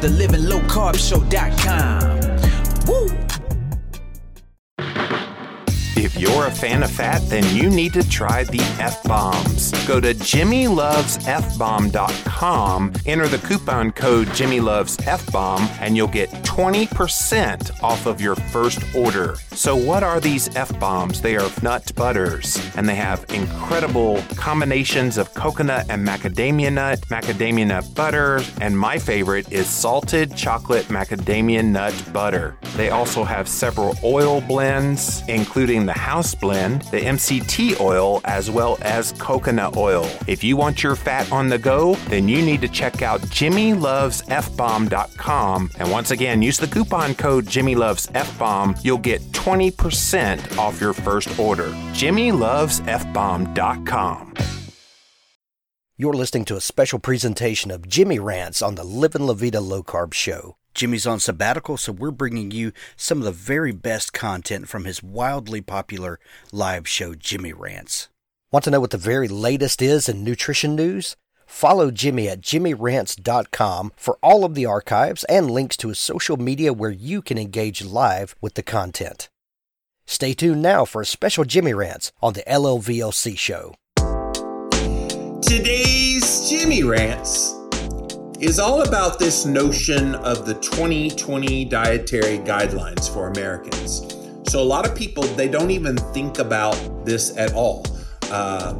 the Living you're a fan of fat, then you need to try the F Bombs. Go to jimmylovesfbomb.com, enter the coupon code jimmylovesfbomb, and you'll get 20% off of your first order. So, what are these F Bombs? They are nut butters, and they have incredible combinations of coconut and macadamia nut, macadamia nut butter, and my favorite is salted chocolate macadamia nut butter. They also have several oil blends, including the house blend, the MCT oil, as well as coconut oil. If you want your fat on the go, then you need to check out jimmylovesfbomb.com. And once again, use the coupon code jimmylovesfbomb. You'll get 20% off your first order. jimmylovesfbomb.com. You're listening to a special presentation of Jimmy Rants on the Livin' La Vida Low Carb Show. Jimmy's on sabbatical, so we're bringing you some of the very best content from his wildly popular live show, Jimmy Rants. Want to know what the very latest is in nutrition news? Follow Jimmy at jimmyrants.com for all of the archives and links to his social media where you can engage live with the content. Stay tuned now for a special Jimmy Rants on the LLVLC show. Today's Jimmy Rants is all about this notion of the 2020 dietary guidelines for Americans. So a lot of people they don't even think about this at all. Uh,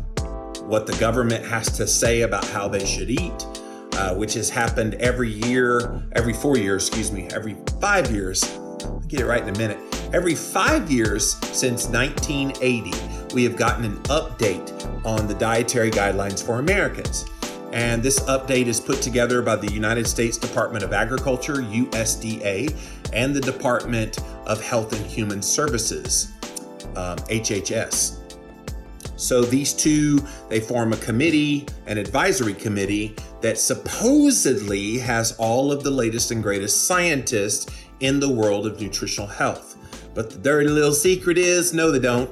what the government has to say about how they should eat, uh, which has happened every year, every four years, excuse me, every five years. I'll get it right in a minute. Every five years since 1980, we have gotten an update on the dietary guidelines for Americans. And this update is put together by the United States Department of Agriculture, USDA, and the Department of Health and Human Services, um, HHS. So these two, they form a committee, an advisory committee that supposedly has all of the latest and greatest scientists in the world of nutritional health. But the dirty little secret is no, they don't.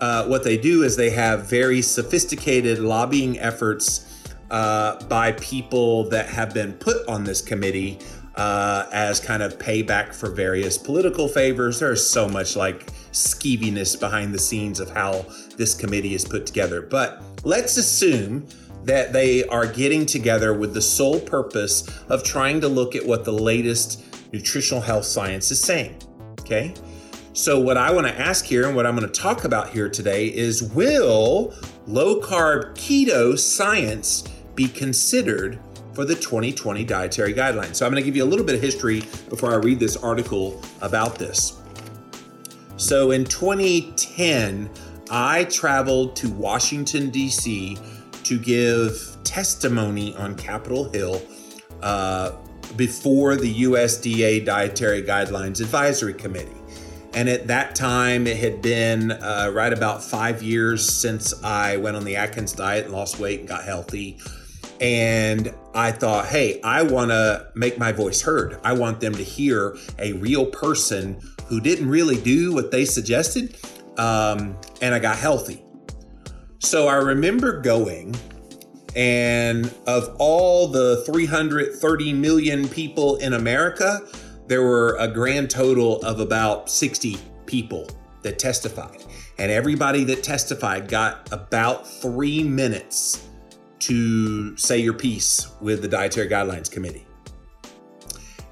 Uh, what they do is they have very sophisticated lobbying efforts uh, by people that have been put on this committee uh, as kind of payback for various political favors. There's so much like skeeviness behind the scenes of how this committee is put together. But let's assume that they are getting together with the sole purpose of trying to look at what the latest nutritional health science is saying. Okay. So, what I want to ask here and what I'm going to talk about here today is will low carb keto science be considered for the 2020 dietary guidelines. So I'm going to give you a little bit of history before I read this article about this. So in 2010, I traveled to Washington, D.C. to give testimony on Capitol Hill uh, before the USDA Dietary Guidelines Advisory Committee. And at that time, it had been uh, right about five years since I went on the Atkins diet and lost weight and got healthy. And I thought, hey, I want to make my voice heard. I want them to hear a real person who didn't really do what they suggested. Um, and I got healthy. So I remember going, and of all the 330 million people in America, there were a grand total of about 60 people that testified. And everybody that testified got about three minutes to say your piece with the Dietary Guidelines Committee.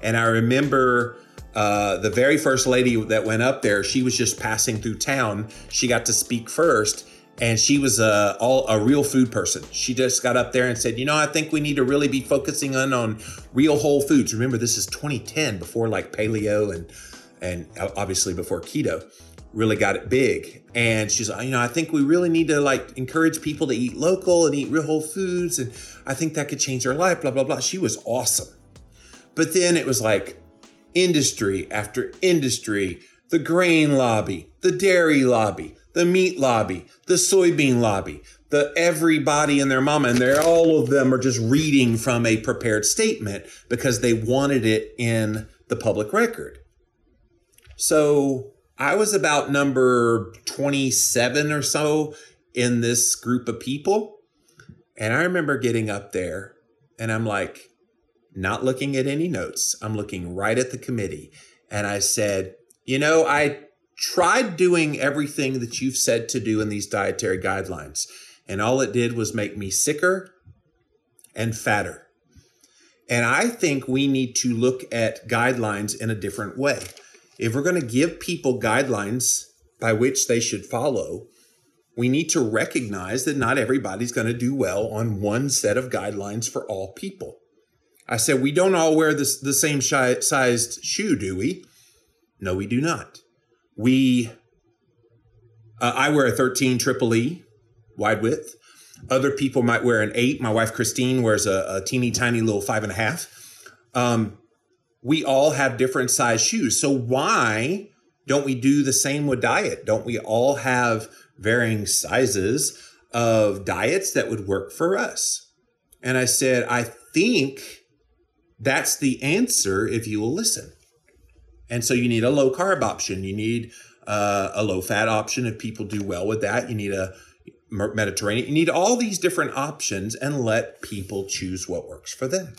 And I remember uh, the very first lady that went up there, she was just passing through town. She got to speak first, and she was a all a real food person. She just got up there and said, "You know, I think we need to really be focusing on on real whole foods." Remember, this is 2010, before like paleo and and obviously before keto really got it big. And she's like, you know, I think we really need to like encourage people to eat local and eat real whole foods. And I think that could change their life, blah, blah, blah. She was awesome. But then it was like industry after industry, the grain lobby, the dairy lobby, the meat lobby, the soybean lobby, the everybody and their mama, and they're all of them are just reading from a prepared statement because they wanted it in the public record. So I was about number 27 or so in this group of people. And I remember getting up there and I'm like, not looking at any notes. I'm looking right at the committee. And I said, you know, I tried doing everything that you've said to do in these dietary guidelines. And all it did was make me sicker and fatter. And I think we need to look at guidelines in a different way. If we're going to give people guidelines by which they should follow, we need to recognize that not everybody's going to do well on one set of guidelines for all people. I said, we don't all wear this, the same sized shoe, do we? No, we do not. We, uh, I wear a 13 triple E wide width. Other people might wear an eight. My wife Christine wears a, a teeny tiny little five and a half. Um, we all have different size shoes. So why don't we do the same with diet? Don't we all have varying sizes of diets that would work for us? And I said, I think that's the answer if you will listen. And so you need a low carb option. You need uh, a low fat option if people do well with that. You need a Mediterranean. You need all these different options and let people choose what works for them.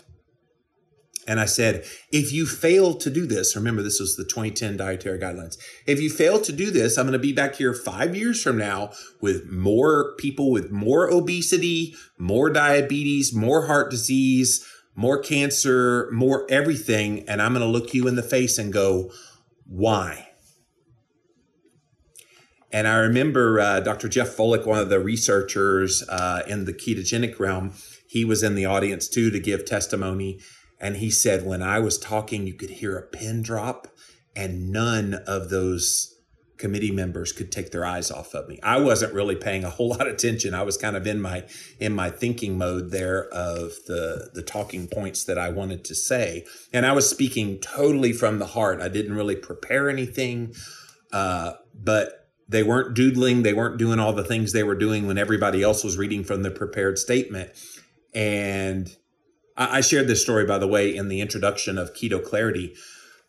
And I said, if you fail to do this, remember this was the 2010 dietary guidelines. If you fail to do this, I'm going to be back here five years from now with more people with more obesity, more diabetes, more heart disease, more cancer, more everything. And I'm going to look you in the face and go, why? And I remember uh, Dr. Jeff Volek, one of the researchers uh, in the ketogenic realm, he was in the audience too to give testimony. And he said, when I was talking, you could hear a pin drop, and none of those committee members could take their eyes off of me. I wasn't really paying a whole lot of attention. I was kind of in my in my thinking mode there of the the talking points that I wanted to say, and I was speaking totally from the heart. I didn't really prepare anything, uh, but they weren't doodling. They weren't doing all the things they were doing when everybody else was reading from the prepared statement, and I shared this story, by the way, in the introduction of Keto Clarity,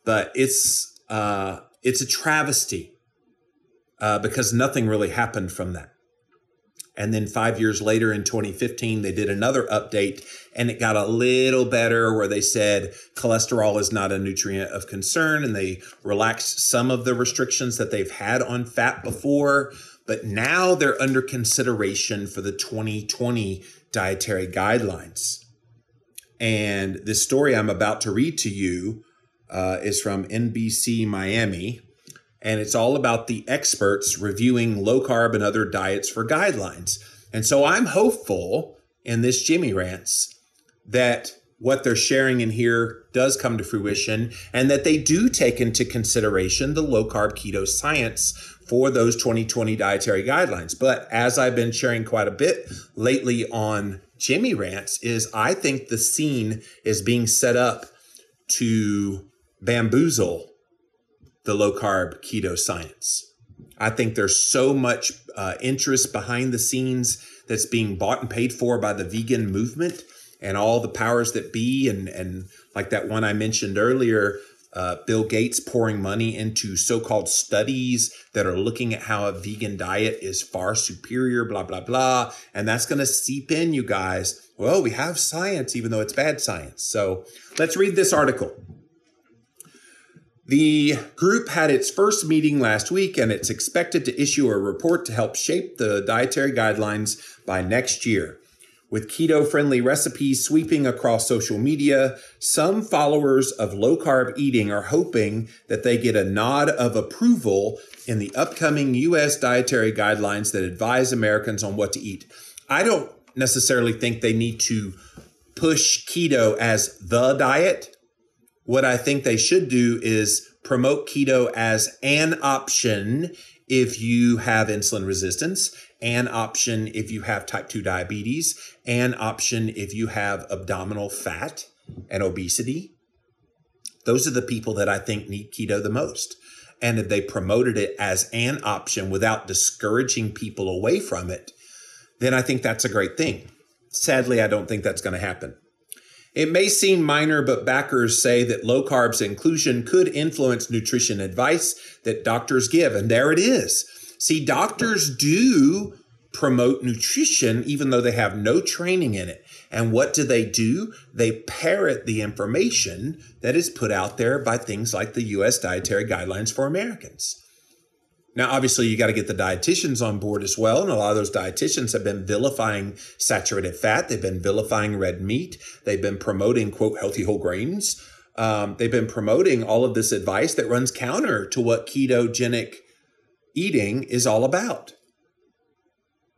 but it's uh, it's a travesty uh, because nothing really happened from that. And then five years later, in 2015, they did another update, and it got a little better, where they said cholesterol is not a nutrient of concern, and they relaxed some of the restrictions that they've had on fat before. But now they're under consideration for the 2020 dietary guidelines. And this story I'm about to read to you uh, is from NBC Miami. And it's all about the experts reviewing low carb and other diets for guidelines. And so I'm hopeful in this Jimmy Rants that what they're sharing in here does come to fruition and that they do take into consideration the low carb keto science for those 2020 dietary guidelines. But as I've been sharing quite a bit lately on Jimmy Rants is I think the scene is being set up to bamboozle the low carb keto science. I think there's so much uh, interest behind the scenes that's being bought and paid for by the vegan movement and all the powers that be and and like that one I mentioned earlier uh, Bill Gates pouring money into so called studies that are looking at how a vegan diet is far superior, blah, blah, blah. And that's going to seep in, you guys. Well, we have science, even though it's bad science. So let's read this article. The group had its first meeting last week, and it's expected to issue a report to help shape the dietary guidelines by next year. With keto friendly recipes sweeping across social media, some followers of low carb eating are hoping that they get a nod of approval in the upcoming US dietary guidelines that advise Americans on what to eat. I don't necessarily think they need to push keto as the diet. What I think they should do is promote keto as an option if you have insulin resistance an option if you have type 2 diabetes, an option if you have abdominal fat and obesity. those are the people that I think need keto the most. And if they promoted it as an option without discouraging people away from it, then I think that's a great thing. Sadly, I don't think that's going to happen. It may seem minor, but backers say that low carbs inclusion could influence nutrition advice that doctors give. And there it is. See, doctors do promote nutrition even though they have no training in it. And what do they do? They parrot the information that is put out there by things like the US Dietary Guidelines for Americans. Now, obviously, you got to get the dietitians on board as well. And a lot of those dietitians have been vilifying saturated fat. They've been vilifying red meat. They've been promoting, quote, healthy whole grains. Um, they've been promoting all of this advice that runs counter to what ketogenic eating is all about.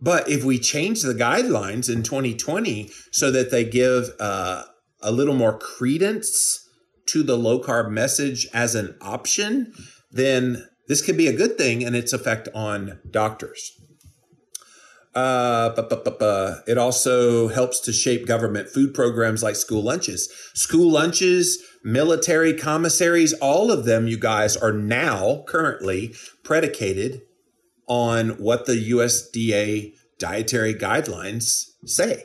But if we change the guidelines in 2020 so that they give uh, a little more credence to the low carb message as an option, then this could be a good thing and its effect on doctors. Uh, but, but, but, it also helps to shape government food programs like school lunches. School lunches, military commissaries, all of them, you guys, are now currently predicated on what the USDA dietary guidelines say.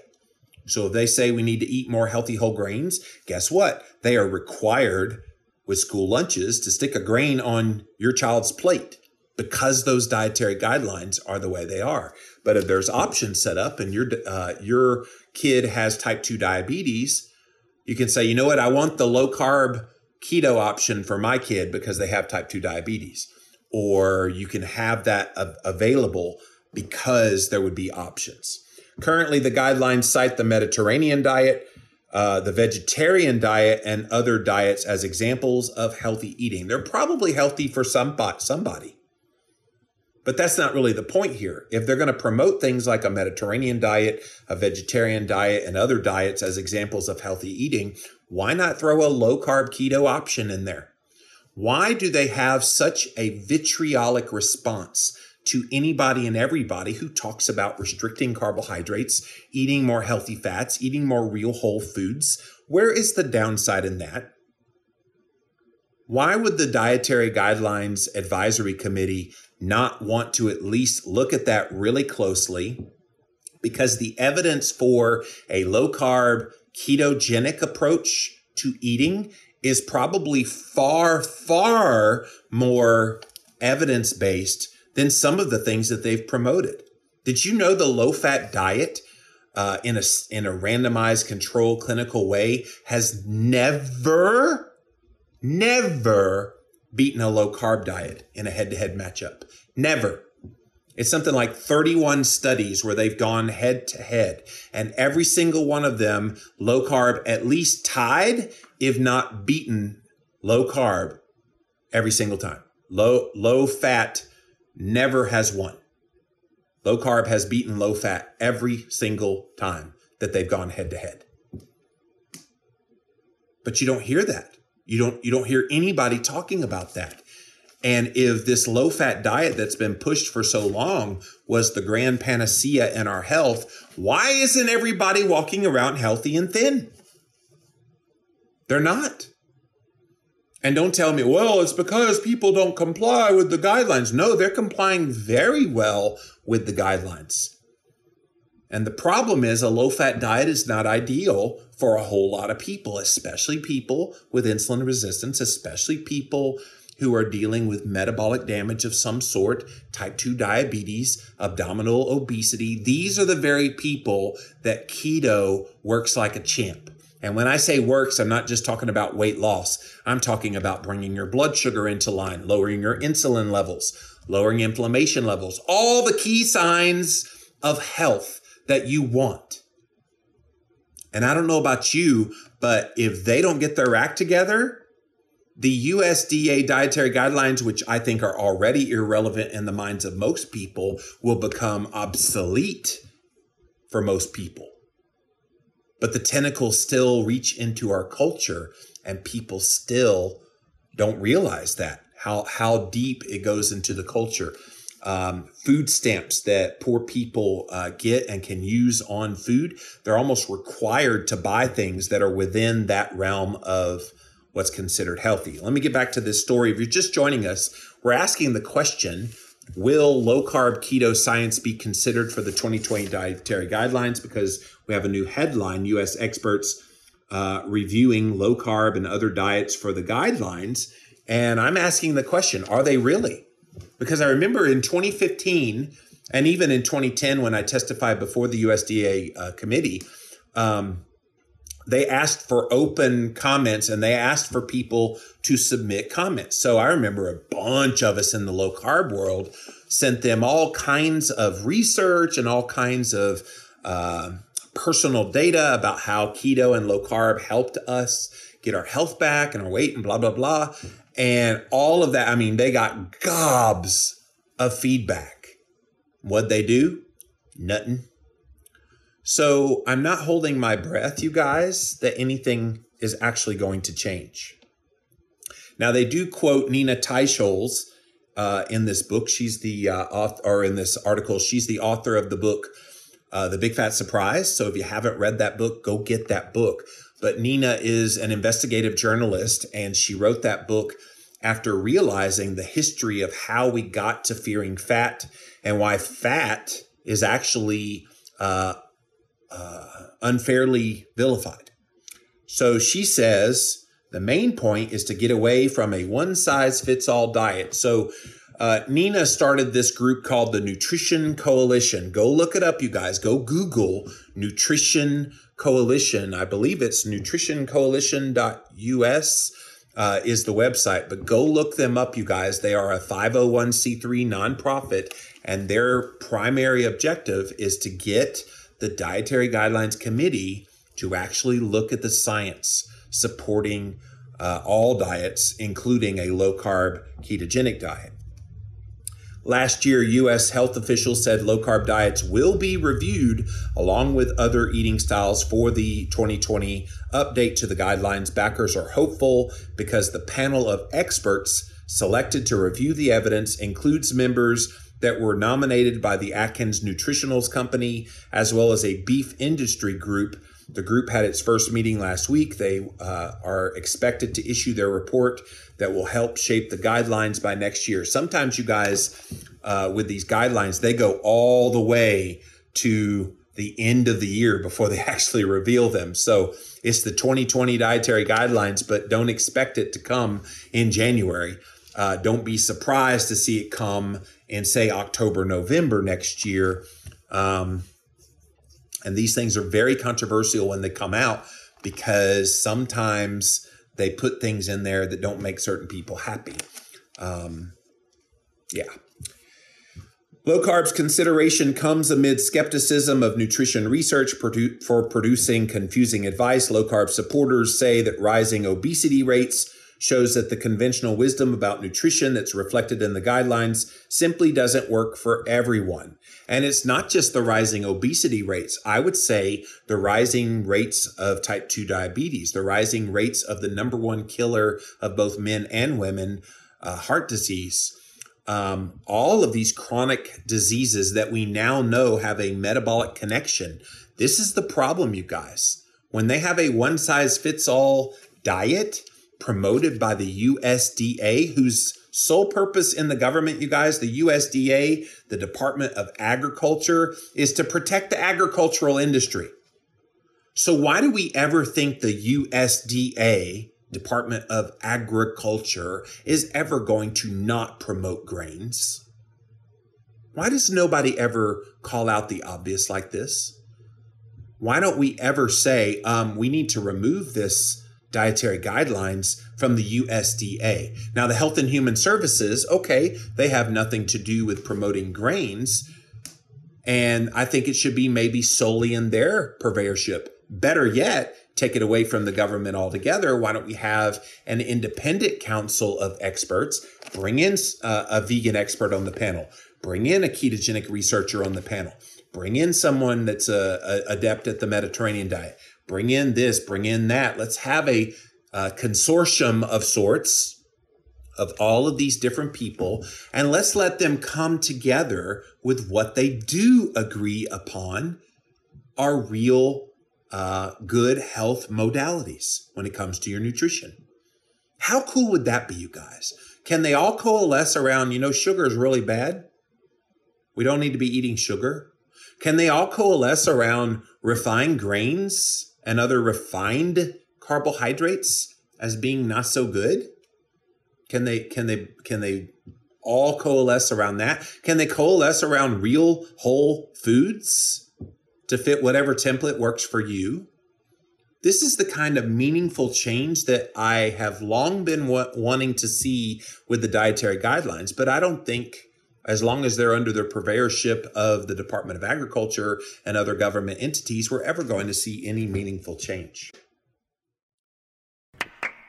So if they say we need to eat more healthy whole grains, guess what? They are required with school lunches to stick a grain on your child's plate because those dietary guidelines are the way they are. But if there's options set up and your uh, your kid has type 2 diabetes, you can say, "You know what? I want the low carb keto option for my kid because they have type 2 diabetes." Or you can have that available because there would be options. Currently, the guidelines cite the Mediterranean diet, uh, the vegetarian diet and other diets as examples of healthy eating. They're probably healthy for some somebody. But that's not really the point here. If they're going to promote things like a Mediterranean diet, a vegetarian diet, and other diets as examples of healthy eating, why not throw a low carb keto option in there? Why do they have such a vitriolic response to anybody and everybody who talks about restricting carbohydrates, eating more healthy fats, eating more real whole foods. Where is the downside in that? Why would the Dietary Guidelines Advisory Committee not want to at least look at that really closely? Because the evidence for a low carb, ketogenic approach to eating is probably far, far more evidence based than some of the things that they've promoted. Did you know the low fat diet uh, in a in a randomized control clinical way has never never beaten a low carb diet in a head to head matchup? Never. It's something like 31 studies where they've gone head to head, and every single one of them, low carb at least tied, if not beaten, low carb every single time. Low low fat never has won. Low carb has beaten low fat every single time that they've gone head to head. But you don't hear that. You don't you don't hear anybody talking about that. And if this low fat diet that's been pushed for so long was the grand panacea in our health, why isn't everybody walking around healthy and thin? They're not. And don't tell me, well, it's because people don't comply with the guidelines. No, they're complying very well with the guidelines. And the problem is a low fat diet is not ideal for a whole lot of people, especially people with insulin resistance, especially people who are dealing with metabolic damage of some sort, type 2 diabetes, abdominal obesity. These are the very people that keto works like a champ. And when I say works, I'm not just talking about weight loss. I'm talking about bringing your blood sugar into line, lowering your insulin levels, lowering inflammation levels, all the key signs of health that you want. And I don't know about you, but if they don't get their act together, the USDA dietary guidelines, which I think are already irrelevant in the minds of most people, will become obsolete for most people but the tentacles still reach into our culture and people still don't realize that how how deep it goes into the culture um, food stamps that poor people uh, get and can use on food they're almost required to buy things that are within that realm of what's considered healthy. Let me get back to this story. If you're just joining us, we're asking the question Will low carb keto science be considered for the 2020 dietary guidelines? Because we have a new headline U.S. experts uh, reviewing low carb and other diets for the guidelines. And I'm asking the question Are they really? Because I remember in 2015 and even in 2010, when I testified before the USDA uh, committee, um, they asked for open comments and they asked for people to submit comments. So I remember a bunch of us in the low carb world sent them all kinds of research and all kinds of uh, personal data about how keto and low carb helped us get our health back and our weight and blah, blah, blah. And all of that, I mean, they got gobs of feedback. What'd they do? Nothing. So I'm not holding my breath, you guys, that anything is actually going to change. Now they do quote Nina Teicholz uh, in this book. She's the uh, author, or in this article, she's the author of the book, uh, The Big Fat Surprise. So if you haven't read that book, go get that book. But Nina is an investigative journalist, and she wrote that book after realizing the history of how we got to fearing fat and why fat is actually uh, uh, unfairly vilified. So she says the main point is to get away from a one size fits all diet. So uh, Nina started this group called the Nutrition Coalition. Go look it up, you guys. Go Google Nutrition Coalition. I believe it's nutritioncoalition.us. Uh, is the website, but go look them up, you guys. They are a 501c3 nonprofit, and their primary objective is to get the Dietary Guidelines Committee to actually look at the science supporting uh, all diets, including a low carb ketogenic diet. Last year, U.S. health officials said low carb diets will be reviewed along with other eating styles for the 2020 update to the guidelines. Backers are hopeful because the panel of experts selected to review the evidence includes members that were nominated by the Atkins Nutritionals Company as well as a beef industry group. The group had its first meeting last week. They uh, are expected to issue their report that will help shape the guidelines by next year. Sometimes, you guys, uh, with these guidelines, they go all the way to the end of the year before they actually reveal them. So it's the 2020 dietary guidelines, but don't expect it to come in January. Uh, don't be surprised to see it come in, say, October, November next year. Um, and these things are very controversial when they come out because sometimes they put things in there that don't make certain people happy. Um, yeah. Low carbs consideration comes amid skepticism of nutrition research produ- for producing confusing advice. Low carb supporters say that rising obesity rates shows that the conventional wisdom about nutrition that's reflected in the guidelines simply doesn't work for everyone. And it's not just the rising obesity rates. I would say the rising rates of type 2 diabetes, the rising rates of the number one killer of both men and women, uh, heart disease. Um, all of these chronic diseases that we now know have a metabolic connection. This is the problem, you guys. When they have a one size fits all diet, promoted by the USDA, whose sole purpose in the government, you guys, the USDA, the Department of Agriculture, is to protect the agricultural industry. So, why do we ever think the USDA, Department of Agriculture, is ever going to not promote grains? Why does nobody ever call out the obvious like this? Why don't we ever say, um, we need to remove this dietary guidelines from the USDA. Now, the Health and Human Services, okay, they have nothing to do with promoting grains. And I think it should be maybe solely in their purveyorship. Better yet, take it away from the government altogether. Why don't we have an independent council of experts? Bring in uh, a vegan expert on the panel, bring in a ketogenic researcher on the panel, bring in someone that's a, a adept at the Mediterranean diet, bring in this, bring in that. Let's have a, a consortium of sorts of all of these different people, and let's let them come together with what they do agree upon are real uh, good health modalities when it comes to your nutrition. How cool would that be, you guys? Can they all coalesce around, you know, sugar is really bad? We don't need to be eating sugar. Can they all coalesce around refined grains and other refined carbohydrates as being not so good? Can they can they can they all coalesce around that? Can they coalesce around real whole foods to fit whatever template works for you? This is the kind of meaningful change that I have long been wa- wanting to see with the dietary guidelines, but I don't think as long as they're under the purveyorship of the Department of Agriculture and other government entities, we're ever going to see any meaningful change.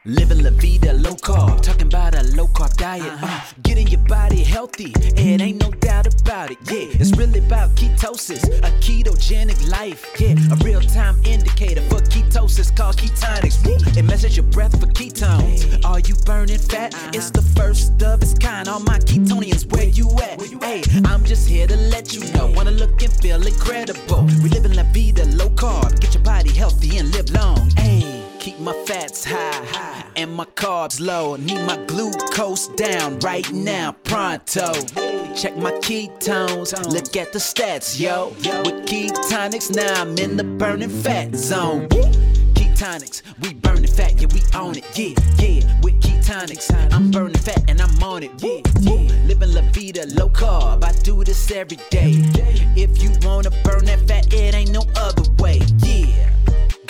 Living la vida low carb, talking about a low carb diet. Uh, getting your body healthy, and ain't no doubt about it. Yeah, it's really about ketosis, a ketogenic life. Yeah, a real time indicator for ketosis called Ketonix. It measures your breath for ketones. Are you burning fat? It's the first of its kind. All my ketonians, where you at? Hey, I'm just here to let you know. Wanna look and feel incredible. We live in la vida low carb, get your body healthy and live long. Hey. Keep my fats high high and my carbs low. Need my glucose down right now, pronto. Check my ketones, look at the stats, yo. With Ketonix, now I'm in the burning fat zone. Ketonix, we burning fat, yeah, we own it, yeah, yeah. With Ketonix, I'm burning fat and I'm on it, yeah, yeah. Living la vida low carb, I do this every day. If you wanna burn that fat, it ain't no other way, yeah.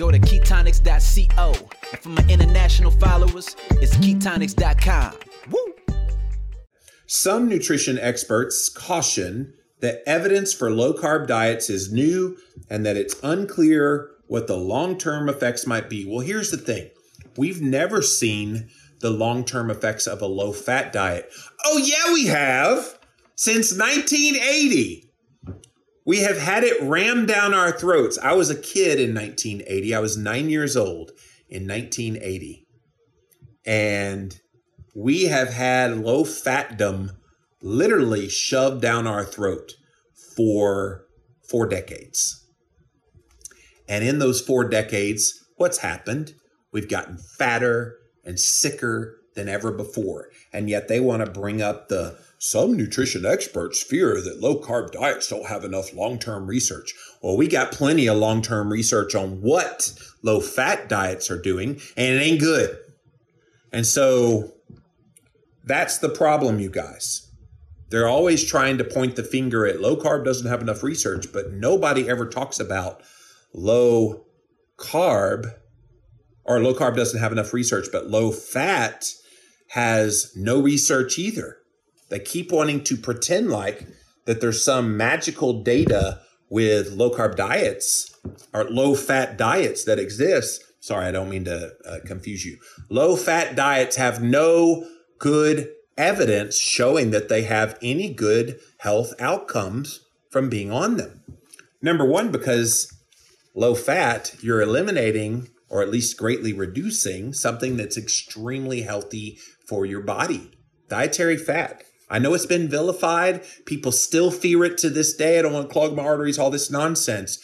Go to ketonix.co. And for my international followers, it's ketonix.com. Woo! Some nutrition experts caution that evidence for low carb diets is new and that it's unclear what the long term effects might be. Well, here's the thing we've never seen the long term effects of a low fat diet. Oh, yeah, we have since 1980. We have had it rammed down our throats. I was a kid in 1980. I was nine years old in 1980. And we have had low fatdom literally shoved down our throat for four decades. And in those four decades, what's happened? We've gotten fatter and sicker than ever before. And yet they want to bring up the some nutrition experts fear that low carb diets don't have enough long term research. Well, we got plenty of long term research on what low fat diets are doing, and it ain't good. And so that's the problem, you guys. They're always trying to point the finger at low carb doesn't have enough research, but nobody ever talks about low carb or low carb doesn't have enough research, but low fat has no research either. They keep wanting to pretend like that there's some magical data with low carb diets or low fat diets that exist. Sorry, I don't mean to uh, confuse you. Low fat diets have no good evidence showing that they have any good health outcomes from being on them. Number one, because low fat, you're eliminating or at least greatly reducing something that's extremely healthy for your body dietary fat. I know it's been vilified. People still fear it to this day. I don't want to clog my arteries, all this nonsense.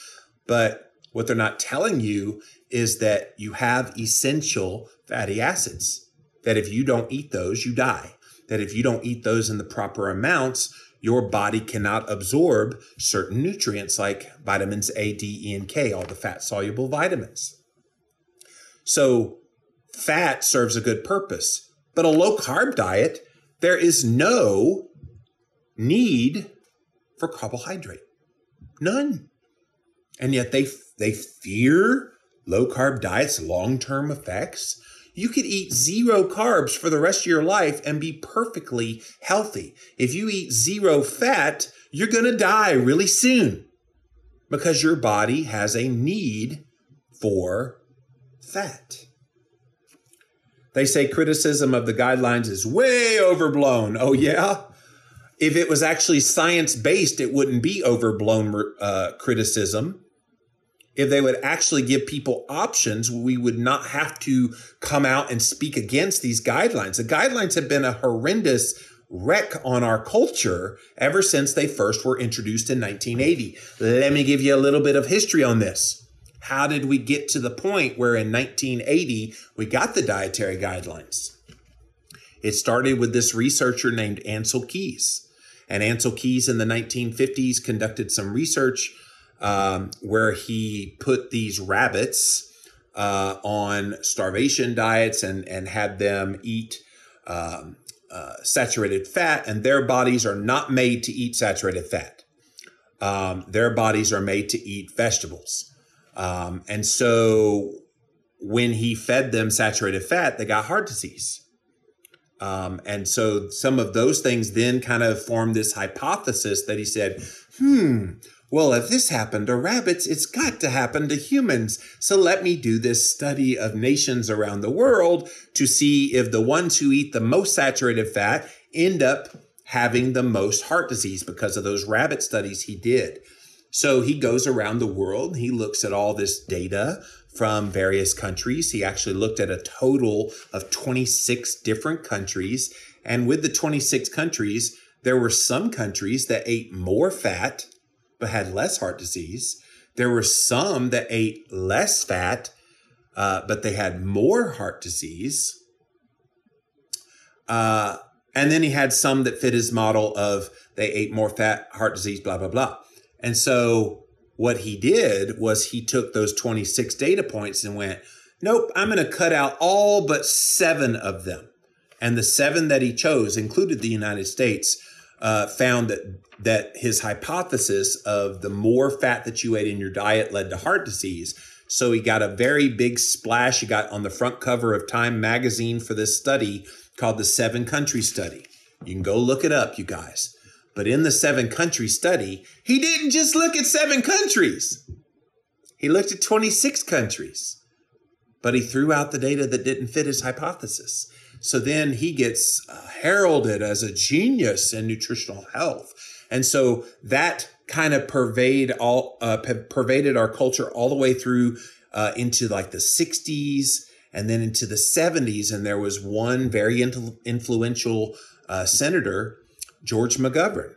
But what they're not telling you is that you have essential fatty acids, that if you don't eat those, you die. That if you don't eat those in the proper amounts, your body cannot absorb certain nutrients like vitamins A, D, E, and K, all the fat soluble vitamins. So, fat serves a good purpose. But a low carb diet there is no need for carbohydrate. None. And yet they they fear low carb diets long-term effects. You could eat zero carbs for the rest of your life and be perfectly healthy. If you eat zero fat, you're going to die really soon because your body has a need for fat. They say criticism of the guidelines is way overblown. Oh, yeah? If it was actually science based, it wouldn't be overblown uh, criticism. If they would actually give people options, we would not have to come out and speak against these guidelines. The guidelines have been a horrendous wreck on our culture ever since they first were introduced in 1980. Let me give you a little bit of history on this. How did we get to the point where in 1980 we got the dietary guidelines? It started with this researcher named Ancel Keys. And Ancel Keys in the 1950s conducted some research um, where he put these rabbits uh, on starvation diets and, and had them eat um, uh, saturated fat, and their bodies are not made to eat saturated fat. Um, their bodies are made to eat vegetables. Um, and so when he fed them saturated fat, they got heart disease. Um, and so some of those things then kind of formed this hypothesis that he said, hmm, well, if this happened to rabbits, it's got to happen to humans. So let me do this study of nations around the world to see if the ones who eat the most saturated fat end up having the most heart disease because of those rabbit studies he did. So he goes around the world, he looks at all this data from various countries. He actually looked at a total of 26 different countries. And with the 26 countries, there were some countries that ate more fat but had less heart disease. There were some that ate less fat, uh, but they had more heart disease. Uh, and then he had some that fit his model of they ate more fat, heart disease, blah, blah, blah. And so what he did was he took those 26 data points and went, nope, I'm going to cut out all but seven of them. And the seven that he chose included the United States uh, found that that his hypothesis of the more fat that you ate in your diet led to heart disease. So he got a very big splash. He got on the front cover of Time magazine for this study called the Seven Country Study. You can go look it up, you guys. But in the seven country study, he didn't just look at seven countries. He looked at 26 countries, but he threw out the data that didn't fit his hypothesis. So then he gets uh, heralded as a genius in nutritional health. And so that kind of pervade all uh, pervaded our culture all the way through uh, into like the 60s and then into the 70s. And there was one very influential uh, senator, George McGovern,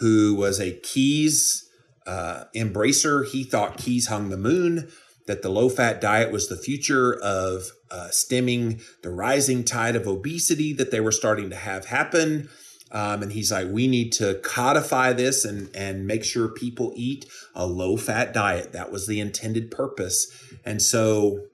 who was a Keys uh, embracer. He thought Keys hung the moon that the low fat diet was the future of uh, stemming the rising tide of obesity that they were starting to have happen. Um, and he's like, we need to codify this and, and make sure people eat a low fat diet. That was the intended purpose. And so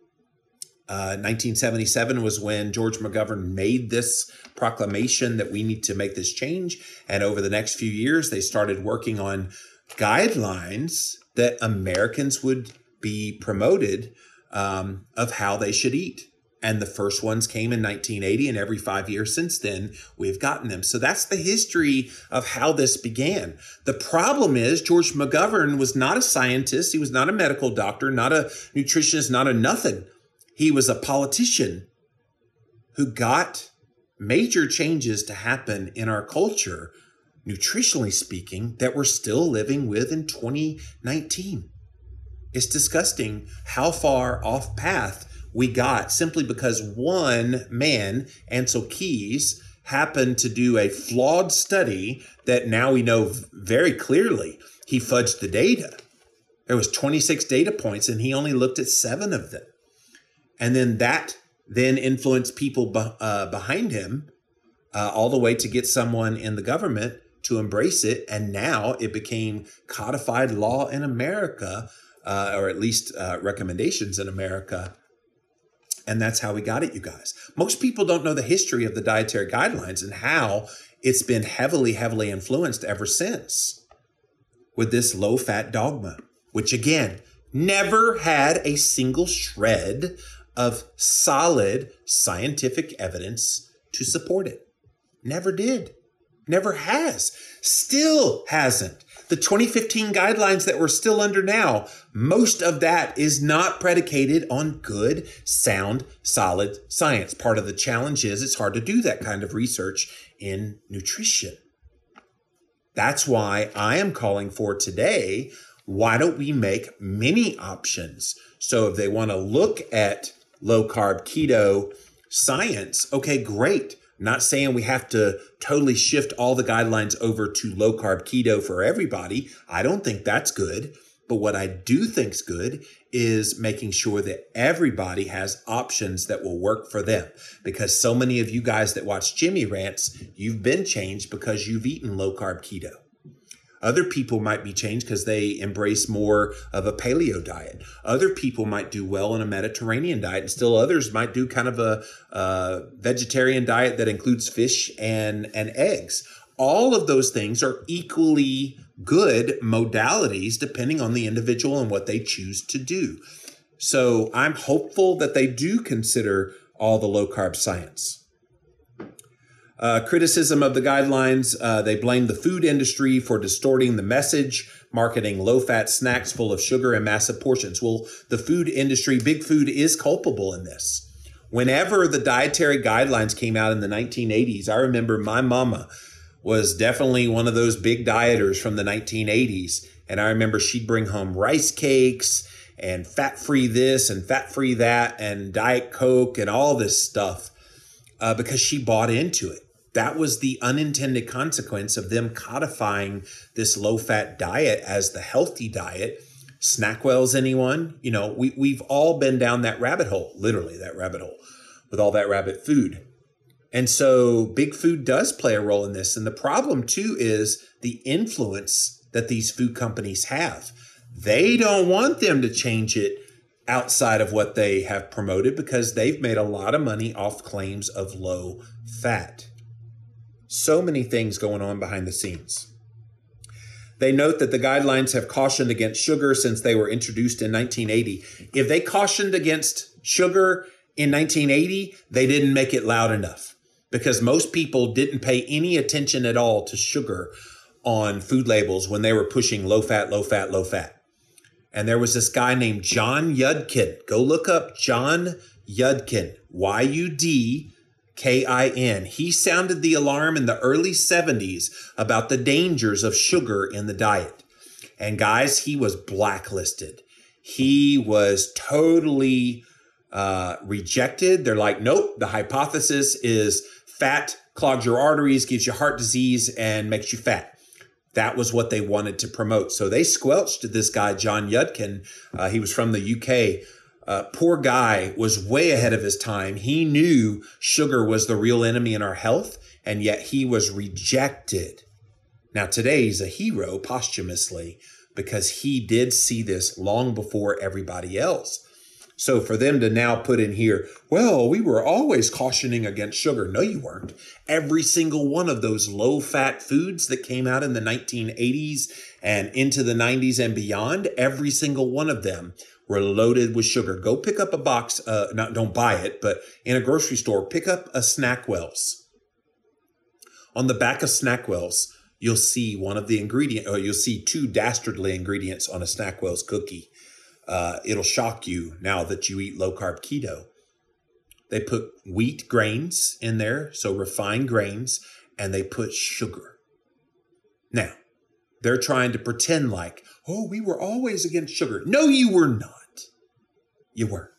uh, 1977 was when George McGovern made this proclamation that we need to make this change. And over the next few years, they started working on guidelines that Americans would be promoted um, of how they should eat. And the first ones came in 1980, and every five years since then, we've gotten them. So that's the history of how this began. The problem is, George McGovern was not a scientist, he was not a medical doctor, not a nutritionist, not a nothing. He was a politician who got major changes to happen in our culture, nutritionally speaking, that we're still living with in 2019. It's disgusting how far off path we got simply because one man, Ancel Keys, happened to do a flawed study that now we know very clearly he fudged the data. There was 26 data points and he only looked at seven of them. And then that then influenced people be, uh, behind him uh, all the way to get someone in the government to embrace it. And now it became codified law in America uh, or at least uh, recommendations in America. And that's how we got it, you guys. Most people don't know the history of the dietary guidelines and how it's been heavily, heavily influenced ever since with this low fat dogma, which again, never had a single shred of solid scientific evidence to support it. Never did. Never has. Still hasn't the 2015 guidelines that we're still under now, most of that is not predicated on good, sound, solid science. Part of the challenge is it's hard to do that kind of research in nutrition. That's why I am calling for today why don't we make many options? So if they want to look at low carb keto science, okay, great not saying we have to totally shift all the guidelines over to low carb keto for everybody. I don't think that's good. But what I do think's good is making sure that everybody has options that will work for them. Because so many of you guys that watch Jimmy Rants, you've been changed because you've eaten low carb keto. Other people might be changed because they embrace more of a paleo diet. Other people might do well in a Mediterranean diet, and still others might do kind of a, a vegetarian diet that includes fish and, and eggs. All of those things are equally good modalities depending on the individual and what they choose to do. So I'm hopeful that they do consider all the low carb science. Uh, criticism of the guidelines uh, they blame the food industry for distorting the message, marketing low fat snacks full of sugar and massive portions. Well, the food industry, big food, is culpable in this. Whenever the dietary guidelines came out in the 1980s, I remember my mama was definitely one of those big dieters from the 1980s. And I remember she'd bring home rice cakes and fat free this and fat free that and Diet Coke and all this stuff uh, because she bought into it that was the unintended consequence of them codifying this low fat diet as the healthy diet. Snackwell's anyone? You know, we, we've all been down that rabbit hole, literally that rabbit hole with all that rabbit food. And so big food does play a role in this. And the problem too is the influence that these food companies have. They don't want them to change it outside of what they have promoted because they've made a lot of money off claims of low fat. So many things going on behind the scenes. They note that the guidelines have cautioned against sugar since they were introduced in 1980. If they cautioned against sugar in 1980, they didn't make it loud enough because most people didn't pay any attention at all to sugar on food labels when they were pushing low fat, low fat, low fat. And there was this guy named John Yudkin. Go look up John Yudkin, Y U D K I N. He sounded the alarm in the early 70s about the dangers of sugar in the diet. And guys, he was blacklisted. He was totally uh, rejected. They're like, nope, the hypothesis is fat clogs your arteries, gives you heart disease, and makes you fat. That was what they wanted to promote. So they squelched this guy, John Yudkin. Uh, he was from the UK uh, poor guy was way ahead of his time. He knew sugar was the real enemy in our health, and yet he was rejected. Now, today he's a hero posthumously because he did see this long before everybody else. So for them to now put in here, well, we were always cautioning against sugar. No, you weren't. Every single one of those low fat foods that came out in the 1980s and into the 90s and beyond, every single one of them were loaded with sugar. Go pick up a box, uh, not, don't buy it, but in a grocery store, pick up a Snackwells. On the back of Snackwells, you'll see one of the ingredient, or you'll see two dastardly ingredients on a Snackwells cookie. Uh, it'll shock you now that you eat low carb keto. They put wheat grains in there, so refined grains, and they put sugar. Now, they're trying to pretend like, oh, we were always against sugar. No, you were not. You weren't.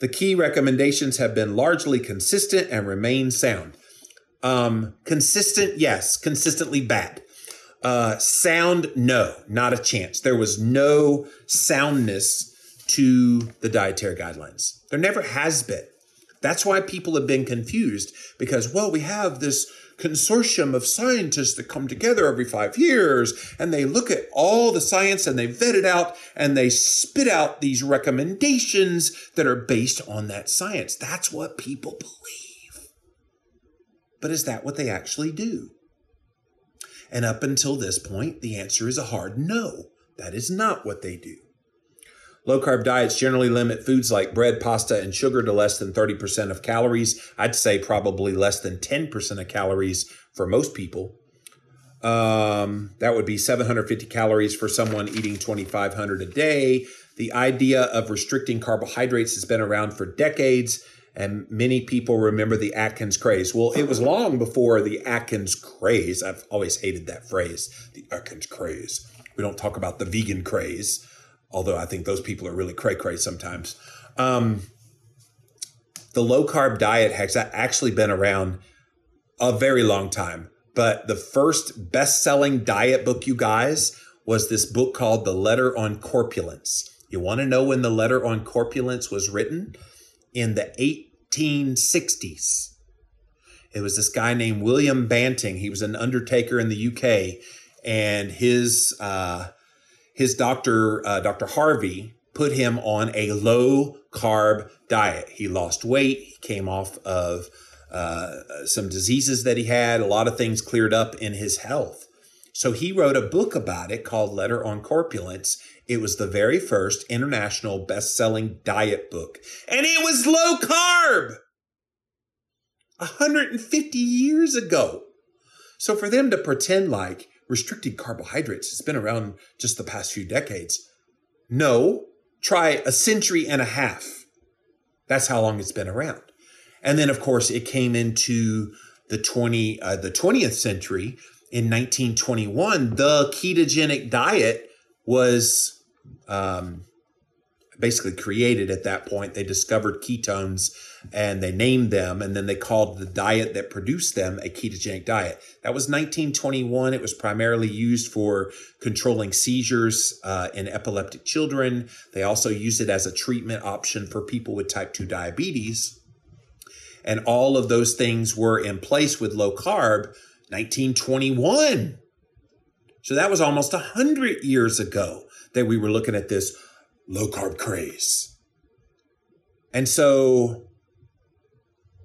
The key recommendations have been largely consistent and remain sound. Um, consistent, yes. Consistently bad. Uh, sound, no, not a chance. There was no soundness to the dietary guidelines. There never has been. That's why people have been confused because, well, we have this consortium of scientists that come together every five years and they look at all the science and they vet it out and they spit out these recommendations that are based on that science. That's what people believe. But is that what they actually do? And up until this point, the answer is a hard no. That is not what they do. Low carb diets generally limit foods like bread, pasta, and sugar to less than 30% of calories. I'd say probably less than 10% of calories for most people. Um, that would be 750 calories for someone eating 2,500 a day. The idea of restricting carbohydrates has been around for decades, and many people remember the Atkins craze. Well, it was long before the Atkins craze. I've always hated that phrase, the Atkins craze. We don't talk about the vegan craze although I think those people are really cray cray sometimes. Um, the low carb diet has actually been around a very long time, but the first best selling diet book, you guys, was this book called The Letter on Corpulence. You want to know when the letter on corpulence was written? In the 1860s. It was this guy named William Banting. He was an undertaker in the UK, and his uh, his doctor, uh, Dr. Harvey, put him on a low carb diet. He lost weight. He came off of uh, some diseases that he had. A lot of things cleared up in his health. So he wrote a book about it called Letter on Corpulence. It was the very first international best selling diet book, and it was low carb. 150 years ago. So for them to pretend like restricted carbohydrates—it's been around just the past few decades, no, try a century and a half. That's how long it's been around. And then, of course, it came into the 20 uh, the 20th century in 1921. The ketogenic diet was um, basically created at that point. They discovered ketones and they named them, and then they called the diet that produced them a ketogenic diet. That was 1921. It was primarily used for controlling seizures uh, in epileptic children. They also used it as a treatment option for people with type 2 diabetes. And all of those things were in place with low carb 1921. So that was almost 100 years ago that we were looking at this low carb craze. And so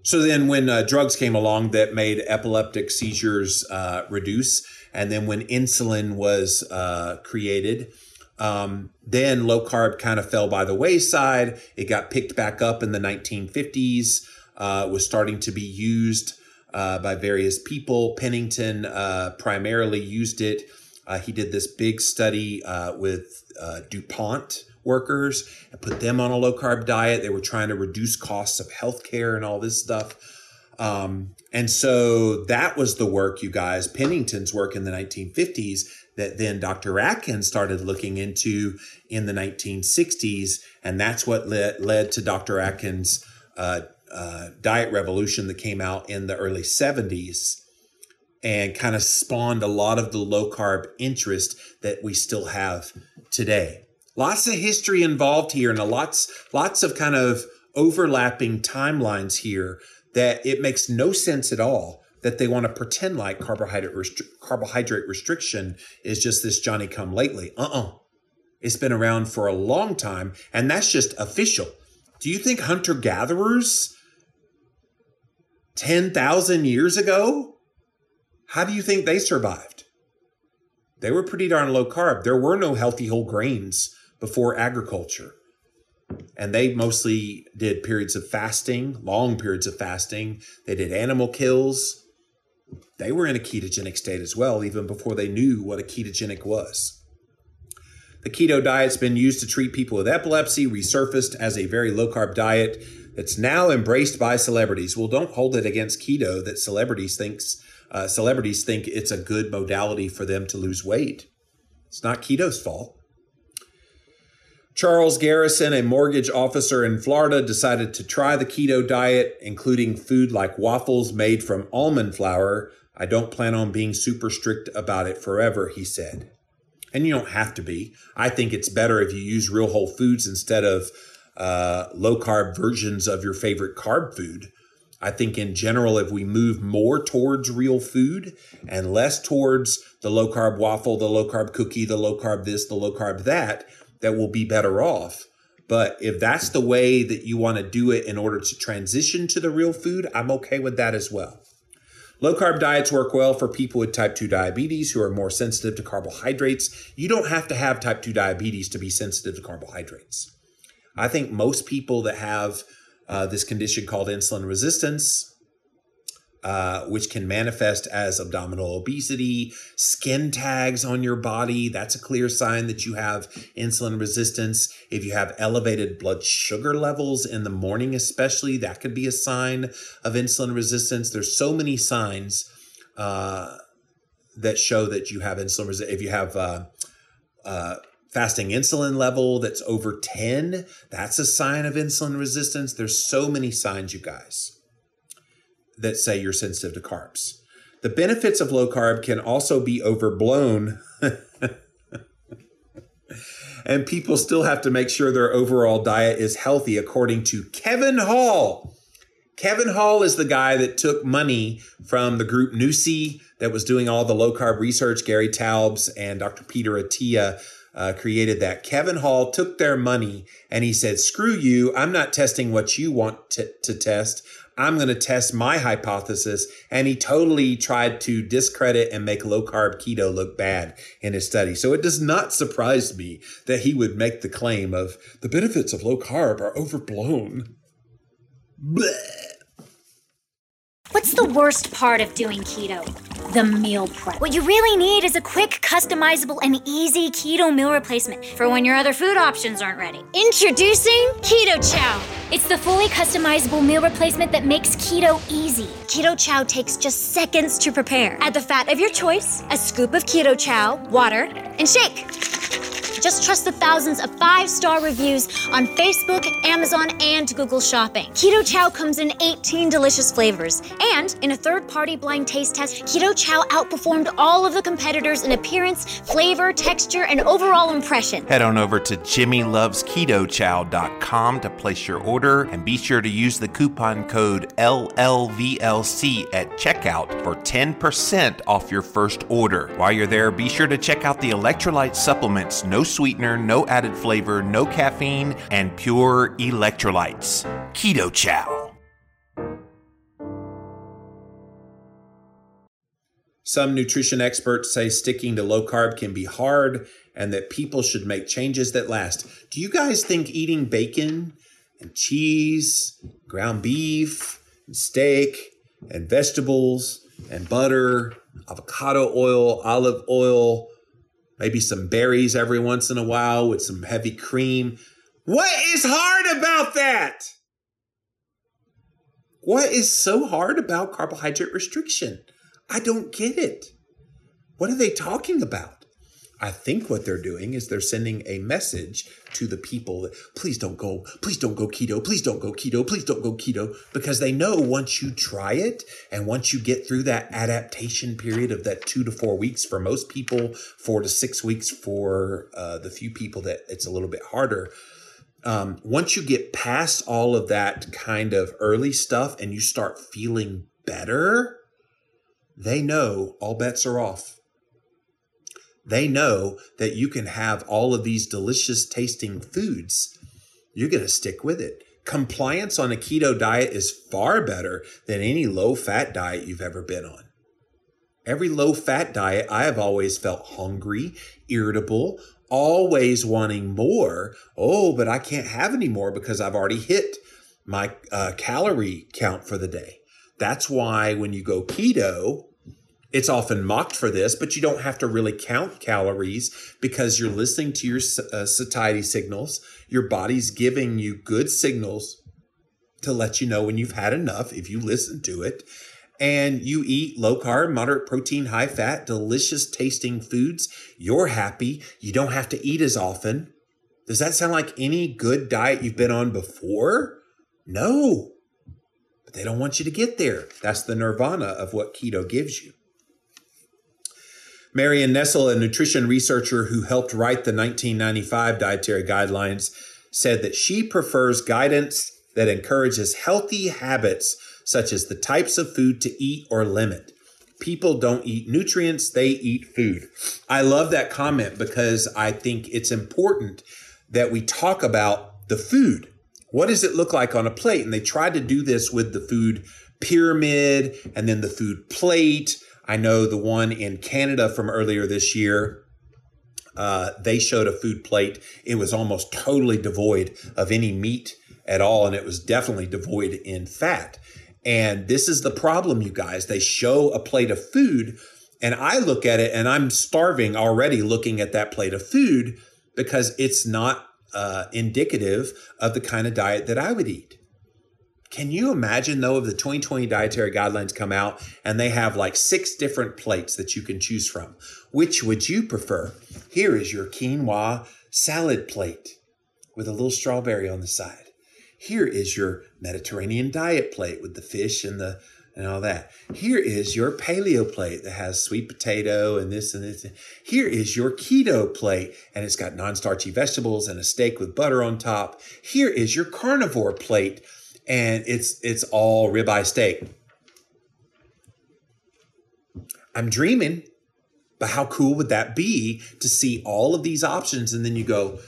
so then when uh, drugs came along that made epileptic seizures uh, reduce and then when insulin was uh, created um, then low carb kind of fell by the wayside. It got picked back up in the 1950s uh, was starting to be used uh, by various people. Pennington uh, primarily used it. He did this big study with dupont workers and put them on a low carb diet. They were trying to reduce costs of healthcare and all this stuff. Um, and so that was the work, you guys, Pennington's work in the 1950s that then Dr. Atkins started looking into in the 1960s. And that's what led, led to Dr. Atkins' uh, uh, diet revolution that came out in the early 70s and kind of spawned a lot of the low carb interest that we still have today lots of history involved here and a lots lots of kind of overlapping timelines here that it makes no sense at all that they want to pretend like carbohydrate restri- carbohydrate restriction is just this Johnny come lately. Uh-uh. It's been around for a long time and that's just official. Do you think hunter gatherers 10,000 years ago how do you think they survived? They were pretty darn low carb. There were no healthy whole grains before agriculture. And they mostly did periods of fasting, long periods of fasting. They did animal kills. They were in a ketogenic state as well, even before they knew what a ketogenic was. The keto diet's been used to treat people with epilepsy, resurfaced as a very low carb diet that's now embraced by celebrities. Well, don't hold it against keto that celebrities thinks uh, celebrities think it's a good modality for them to lose weight. It's not keto's fault. Charles Garrison, a mortgage officer in Florida, decided to try the keto diet, including food like waffles made from almond flour. I don't plan on being super strict about it forever, he said. And you don't have to be. I think it's better if you use real whole foods instead of uh, low carb versions of your favorite carb food. I think in general, if we move more towards real food and less towards the low carb waffle, the low carb cookie, the low carb this, the low carb that, that will be better off. But if that's the way that you want to do it in order to transition to the real food, I'm okay with that as well. Low carb diets work well for people with type 2 diabetes who are more sensitive to carbohydrates. You don't have to have type 2 diabetes to be sensitive to carbohydrates. I think most people that have uh, this condition called insulin resistance uh, which can manifest as abdominal obesity, skin tags on your body. That's a clear sign that you have insulin resistance. If you have elevated blood sugar levels in the morning, especially, that could be a sign of insulin resistance. There's so many signs uh, that show that you have insulin resistance. If you have uh, uh, fasting insulin level that's over 10, that's a sign of insulin resistance. There's so many signs, you guys that say you're sensitive to carbs. The benefits of low carb can also be overblown. and people still have to make sure their overall diet is healthy, according to Kevin Hall. Kevin Hall is the guy that took money from the group NUSI that was doing all the low carb research. Gary Taubes and Dr. Peter Attia uh, created that. Kevin Hall took their money and he said, screw you. I'm not testing what you want to, to test. I'm going to test my hypothesis. And he totally tried to discredit and make low carb keto look bad in his study. So it does not surprise me that he would make the claim of the benefits of low carb are overblown. Blech. What's the worst part of doing keto? The meal prep. What you really need is a quick, customizable, and easy keto meal replacement for when your other food options aren't ready. Introducing Keto Chow. It's the fully customizable meal replacement that makes keto easy. Keto Chow takes just seconds to prepare. Add the fat of your choice, a scoop of Keto Chow, water, and shake. Just trust the thousands of five star reviews on Facebook, Amazon, and Google Shopping. Keto Chow comes in 18 delicious flavors. And in a third party blind taste test, Keto Chow outperformed all of the competitors in appearance, flavor, texture, and overall impression. Head on over to jimmylovesketochow.com to place your order and be sure to use the coupon code LLVLC at checkout for 10% off your first order. While you're there, be sure to check out the electrolyte supplements, no sweetener, no added flavor, no caffeine, and pure electrolytes. Keto Chow. Some nutrition experts say sticking to low carb can be hard and that people should make changes that last. Do you guys think eating bacon and cheese, ground beef, and steak, and vegetables, and butter, avocado oil, olive oil, maybe some berries every once in a while with some heavy cream. What is hard about that? What is so hard about carbohydrate restriction? I don't get it. What are they talking about? I think what they're doing is they're sending a message to the people that please don't go, please don't go keto, please don't go keto, please don't go keto, because they know once you try it and once you get through that adaptation period of that two to four weeks for most people, four to six weeks for uh, the few people that it's a little bit harder. Um, once you get past all of that kind of early stuff and you start feeling better, they know all bets are off they know that you can have all of these delicious tasting foods. You're going to stick with it. Compliance on a keto diet is far better than any low fat diet you've ever been on. Every low fat diet, I have always felt hungry, irritable, always wanting more. Oh, but I can't have any more because I've already hit my uh, calorie count for the day. That's why when you go keto, it's often mocked for this, but you don't have to really count calories because you're listening to your uh, satiety signals. Your body's giving you good signals to let you know when you've had enough if you listen to it. And you eat low carb, moderate protein, high fat, delicious tasting foods. You're happy. You don't have to eat as often. Does that sound like any good diet you've been on before? No. But they don't want you to get there. That's the nirvana of what keto gives you. Marion Nestle, a nutrition researcher who helped write the 1995 dietary guidelines, said that she prefers guidance that encourages healthy habits, such as the types of food to eat or limit. People don't eat nutrients, they eat food. I love that comment because I think it's important that we talk about the food. What does it look like on a plate? And they tried to do this with the food pyramid and then the food plate I know the one in Canada from earlier this year. Uh, they showed a food plate. It was almost totally devoid of any meat at all, and it was definitely devoid in fat. And this is the problem, you guys. They show a plate of food, and I look at it and I'm starving already looking at that plate of food because it's not uh, indicative of the kind of diet that I would eat. Can you imagine though if the 2020 dietary guidelines come out and they have like six different plates that you can choose from? Which would you prefer? Here is your quinoa salad plate with a little strawberry on the side. Here is your Mediterranean diet plate with the fish and the and all that. Here is your paleo plate that has sweet potato and this and this. Here is your keto plate and it's got non starchy vegetables and a steak with butter on top. Here is your carnivore plate and it's it's all ribeye steak. I'm dreaming, but how cool would that be to see all of these options and then you go,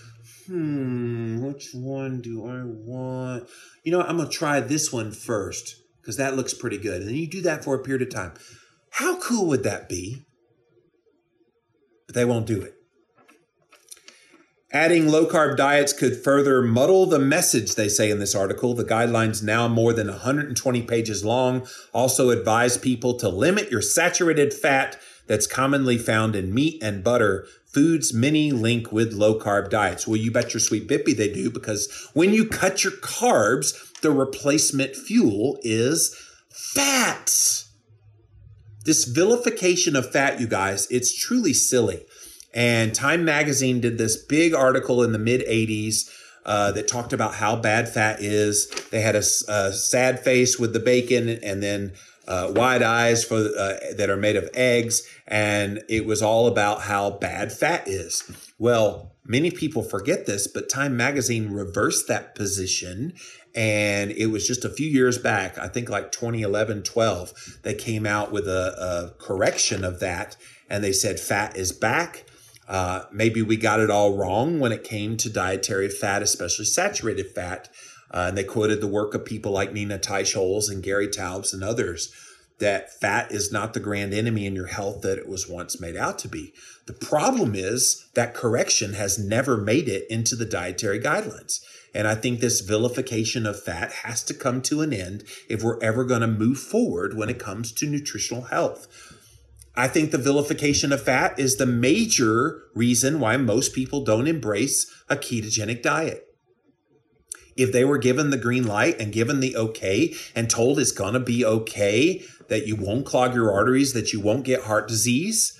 hmm, which one do I want? You know, I'm gonna try this one first because that looks pretty good. And then you do that for a period of time. How cool would that be? But they won't do it. Adding low carb diets could further muddle the message, they say in this article. The guidelines, now more than 120 pages long, also advise people to limit your saturated fat that's commonly found in meat and butter, foods many link with low carb diets. Well, you bet your sweet bippy they do, because when you cut your carbs, the replacement fuel is fat. This vilification of fat, you guys, it's truly silly. And Time Magazine did this big article in the mid 80s uh, that talked about how bad fat is. They had a, a sad face with the bacon and then uh, wide eyes for uh, that are made of eggs, and it was all about how bad fat is. Well, many people forget this, but Time Magazine reversed that position and it was just a few years back, I think like 2011, 12, they came out with a, a correction of that. And they said fat is back. Uh, maybe we got it all wrong when it came to dietary fat, especially saturated fat. Uh, and they quoted the work of people like Nina Teicholz and Gary Taubes and others that fat is not the grand enemy in your health that it was once made out to be. The problem is that correction has never made it into the dietary guidelines. And I think this vilification of fat has to come to an end if we're ever going to move forward when it comes to nutritional health. I think the vilification of fat is the major reason why most people don't embrace a ketogenic diet. If they were given the green light and given the okay and told it's going to be okay, that you won't clog your arteries, that you won't get heart disease,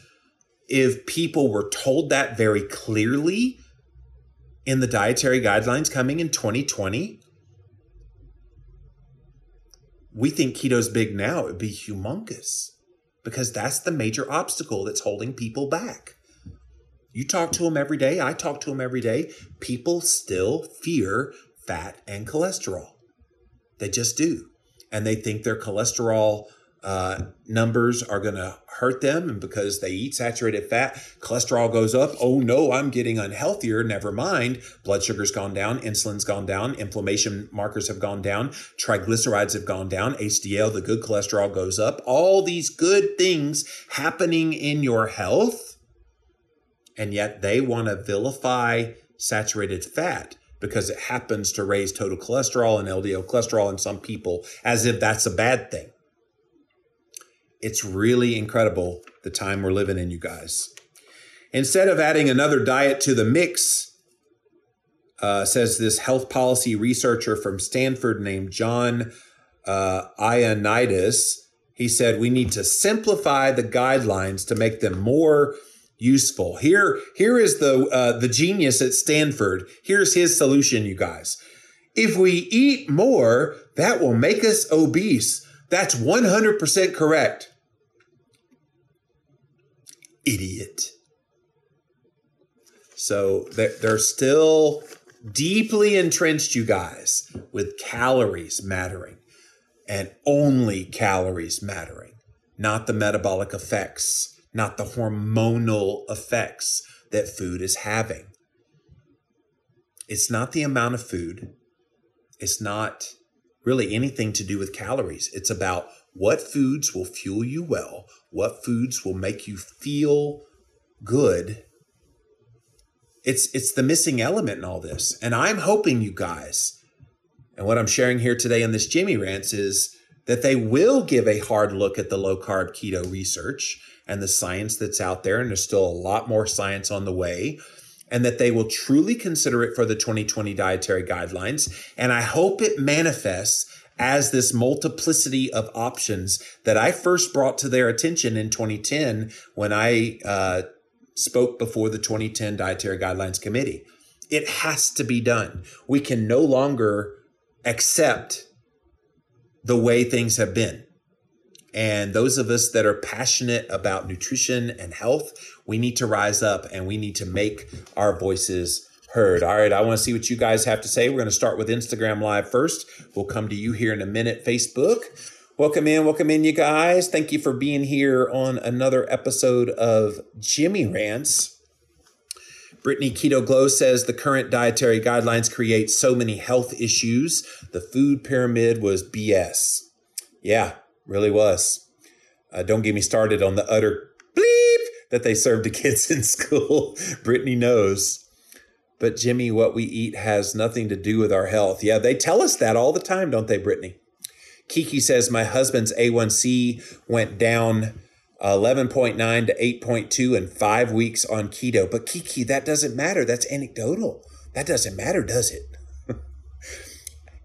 if people were told that very clearly, in the dietary guidelines coming in 2020, we think keto's big now. It would be humongous because that's the major obstacle that's holding people back. You talk to them every day. I talk to them every day. People still fear fat and cholesterol. They just do. And they think their cholesterol uh, numbers are going to hurt them. And because they eat saturated fat, cholesterol goes up. Oh no, I'm getting unhealthier. Never mind. Blood sugar's gone down. Insulin's gone down. Inflammation markers have gone down. Triglycerides have gone down. HDL, the good cholesterol goes up. All these good things happening in your health. And yet they want to vilify saturated fat because it happens to raise total cholesterol and LDL cholesterol in some people as if that's a bad thing it's really incredible the time we're living in, you guys. Instead of adding another diet to the mix, uh, says this health policy researcher from Stanford named John uh, Ioannidis. He said we need to simplify the guidelines to make them more useful. Here, here is the uh, the genius at Stanford. Here's his solution, you guys. If we eat more, that will make us obese. That's 100% correct. Idiot. So they're, they're still deeply entrenched, you guys, with calories mattering and only calories mattering, not the metabolic effects, not the hormonal effects that food is having. It's not the amount of food. It's not really anything to do with calories. It's about what foods will fuel you well, what foods will make you feel good. It's it's the missing element in all this. And I'm hoping you guys, and what I'm sharing here today in this Jimmy Rants is that they will give a hard look at the low carb keto research and the science that's out there. And there's still a lot more science on the way and that they will truly consider it for the 2020 dietary guidelines. And I hope it manifests as this multiplicity of options that I first brought to their attention in 2010 when I uh, spoke before the 2010 Dietary Guidelines Committee. It has to be done. We can no longer accept the way things have been. And those of us that are passionate about nutrition and health, we need to rise up and we need to make our voices heard. All right, I want to see what you guys have to say. We're going to start with Instagram Live first. We'll come to you here in a minute, Facebook. Welcome in, welcome in, you guys. Thank you for being here on another episode of Jimmy Rants. Brittany Keto Glow says the current dietary guidelines create so many health issues. The food pyramid was BS. Yeah, really was. Uh, don't get me started on the utter bleep that they serve to kids in school. Brittany knows. But Jimmy, what we eat has nothing to do with our health. Yeah, they tell us that all the time, don't they, Brittany? Kiki says my husband's A1C went down 11.9 to 8.2 in five weeks on keto. But Kiki, that doesn't matter. That's anecdotal. That doesn't matter, does it?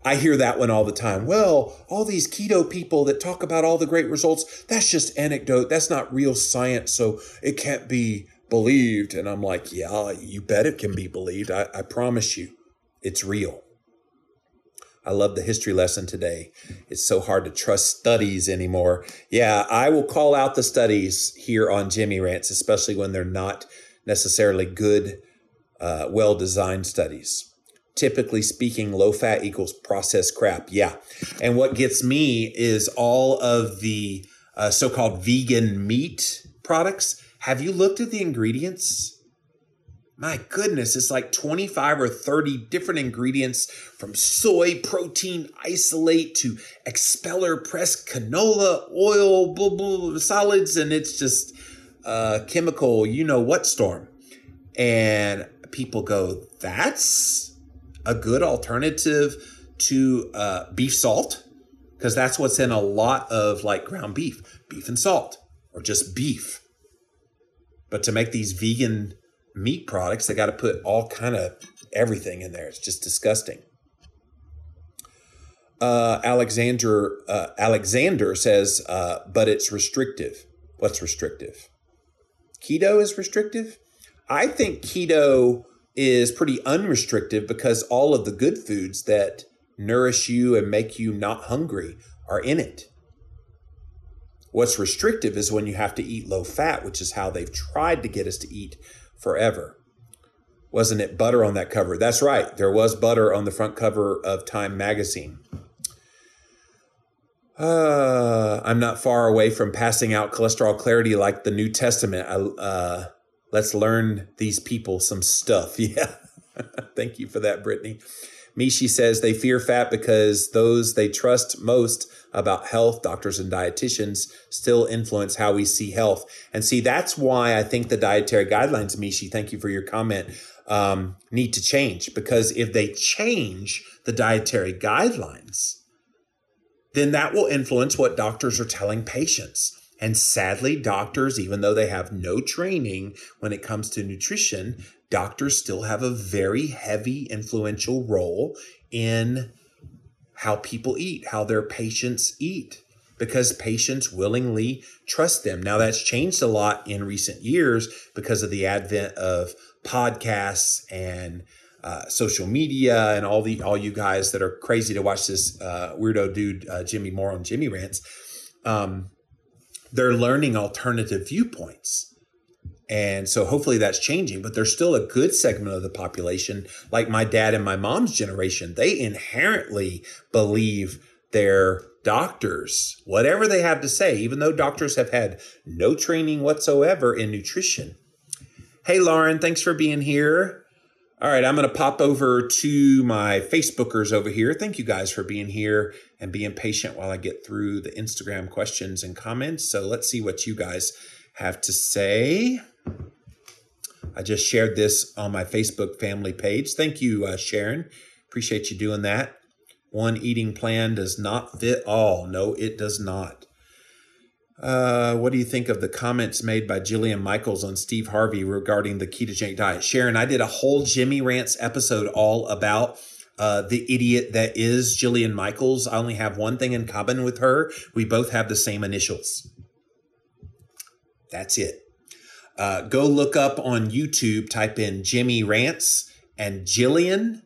I hear that one all the time. Well, all these keto people that talk about all the great results, that's just anecdote. That's not real science. So it can't be believed. And I'm like, yeah, you bet it can be believed. I, I promise you, it's real. I love the history lesson today. It's so hard to trust studies anymore. Yeah, I will call out the studies here on Jimmy Rants, especially when they're not necessarily good, uh, well designed studies. Typically speaking, low fat equals processed crap. Yeah. And what gets me is all of the uh, so called vegan meat products have you looked at the ingredients? My goodness, it's like 25 or 30 different ingredients from soy protein isolate to expeller pressed canola oil, blah, blah, solids, and it's just uh, chemical, you know what storm. And people go, that's a good alternative to uh, beef salt, because that's what's in a lot of like ground beef, beef and salt, or just beef. But to make these vegan meat products, they got to put all kind of everything in there. It's just disgusting. Uh, Alexander uh, Alexander says, uh, but it's restrictive. What's restrictive? Keto is restrictive. I think keto is pretty unrestrictive because all of the good foods that nourish you and make you not hungry are in it. What's restrictive is when you have to eat low fat, which is how they've tried to get us to eat forever. Wasn't it butter on that cover? That's right. There was butter on the front cover of Time magazine. Uh, I'm not far away from passing out cholesterol clarity like the New Testament. I, uh, let's learn these people some stuff. Yeah. Thank you for that, Brittany. Mishi says they fear fat because those they trust most about health, doctors and dietitians, still influence how we see health. And see, that's why I think the dietary guidelines, Mishi, thank you for your comment, um, need to change. Because if they change the dietary guidelines, then that will influence what doctors are telling patients. And sadly, doctors, even though they have no training when it comes to nutrition, doctors still have a very heavy, influential role in how people eat, how their patients eat, because patients willingly trust them. Now, that's changed a lot in recent years because of the advent of podcasts and uh, social media and all the all you guys that are crazy to watch this uh, weirdo dude uh, Jimmy Moore on Jimmy rants. Um, they're learning alternative viewpoints and so hopefully that's changing, but there's still a good segment of the population, like my dad and my mom's generation. They inherently believe their doctors, whatever they have to say, even though doctors have had no training whatsoever in nutrition. Hey, Lauren, thanks for being here. All right, I'm going to pop over to my Facebookers over here. Thank you guys for being here and being patient while I get through the Instagram questions and comments. So let's see what you guys have to say. I just shared this on my Facebook family page. Thank you, uh, Sharon. Appreciate you doing that. One eating plan does not fit all. No, it does not. Uh, what do you think of the comments made by Jillian Michaels on Steve Harvey regarding the ketogenic diet? Sharon, I did a whole Jimmy Rants episode all about uh, the idiot that is Jillian Michaels. I only have one thing in common with her. We both have the same initials. That's it. Uh, go look up on YouTube, type in Jimmy Rants and Jillian,